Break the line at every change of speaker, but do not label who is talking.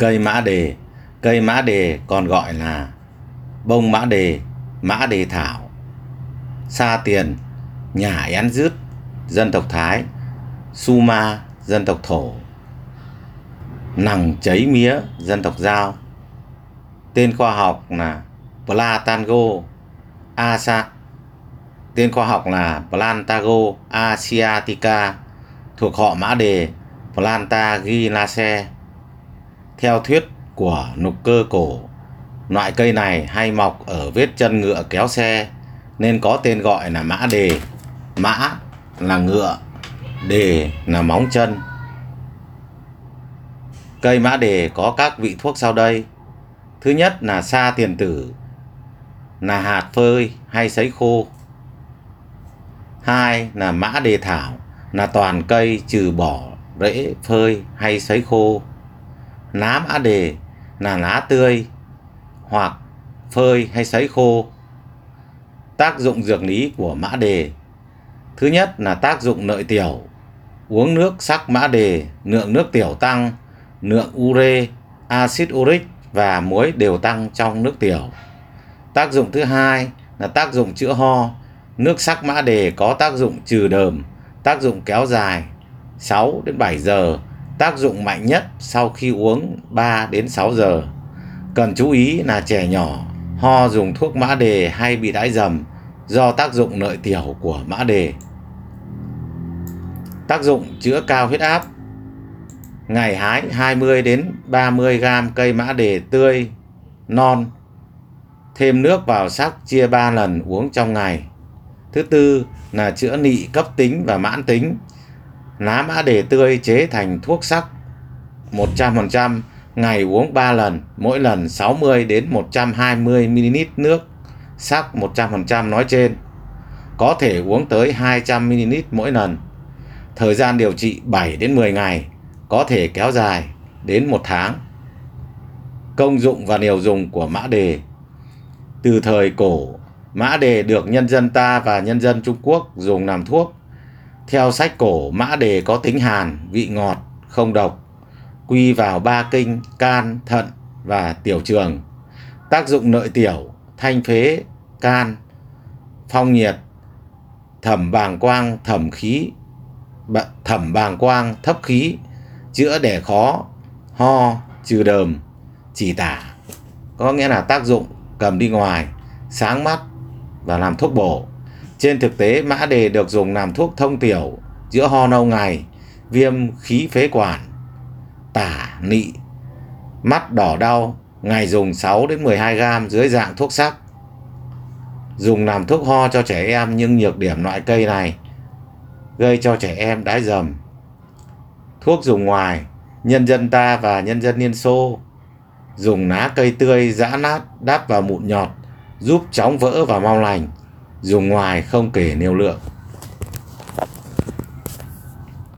Cây mã đề Cây mã đề còn gọi là bông mã đề, mã đề thảo. Sa tiền, nhà én dứt, dân tộc Thái. su ma, dân tộc Thổ. Nằng cháy mía, dân tộc Giao. Tên khoa học là Platango asa. Tên khoa học là Plantago asiatica thuộc họ mã đề Plantaginaceae. Theo thuyết của nục cơ cổ, loại cây này hay mọc ở vết chân ngựa kéo xe nên có tên gọi là mã đề. Mã là ngựa, đề là móng chân. Cây mã đề có các vị thuốc sau đây. Thứ nhất là sa tiền tử, là hạt phơi hay sấy khô. Hai là mã đề thảo, là toàn cây trừ bỏ rễ phơi hay sấy khô. Lá mã đề là lá tươi hoặc phơi hay sấy khô. Tác dụng dược lý của mã đề Thứ nhất là tác dụng lợi tiểu. Uống nước sắc mã đề, lượng nước tiểu tăng, lượng ure, axit uric và muối đều tăng trong nước tiểu. Tác dụng thứ hai là tác dụng chữa ho. Nước sắc mã đề có tác dụng trừ đờm, tác dụng kéo dài 6 đến 7 giờ, tác dụng mạnh nhất sau khi uống 3 đến 6 giờ. Cần chú ý là trẻ nhỏ ho dùng thuốc mã đề hay bị đái dầm do tác dụng lợi tiểu của mã đề. Tác dụng chữa cao huyết áp. Ngày hái 20 đến 30 gram cây mã đề tươi, non. Thêm nước vào sắc chia 3 lần uống trong ngày. Thứ tư là chữa nị cấp tính và mãn tính. Lá mã đề tươi chế thành thuốc sắc 100%, ngày uống 3 lần, mỗi lần 60 đến 120 ml nước sắc 100% nói trên. Có thể uống tới 200 ml mỗi lần. Thời gian điều trị 7 đến 10 ngày, có thể kéo dài đến 1 tháng. Công dụng và liều dùng của mã đề Từ thời cổ, mã đề được nhân dân ta và nhân dân Trung Quốc dùng làm thuốc. Theo sách cổ, mã đề có tính hàn, vị ngọt, không độc, quy vào ba kinh, can, thận và tiểu trường. Tác dụng lợi tiểu, thanh phế, can, phong nhiệt, thẩm bàng quang, thẩm khí, thẩm bàng quang, thấp khí, chữa đẻ khó, ho, trừ đờm, chỉ tả. Có nghĩa là tác dụng cầm đi ngoài, sáng mắt và làm thuốc bổ. Trên thực tế, mã đề được dùng làm thuốc thông tiểu, chữa ho lâu ngày, viêm khí phế quản, tả, nị, mắt đỏ đau, ngày dùng 6 đến 12 gram dưới dạng thuốc sắc. Dùng làm thuốc ho cho trẻ em nhưng nhược điểm loại cây này gây cho trẻ em đái dầm. Thuốc dùng ngoài, nhân dân ta và nhân dân Liên Xô dùng lá cây tươi giã nát đắp vào mụn nhọt giúp chóng vỡ và mau lành. Dùng ngoài không kể nêu lượng.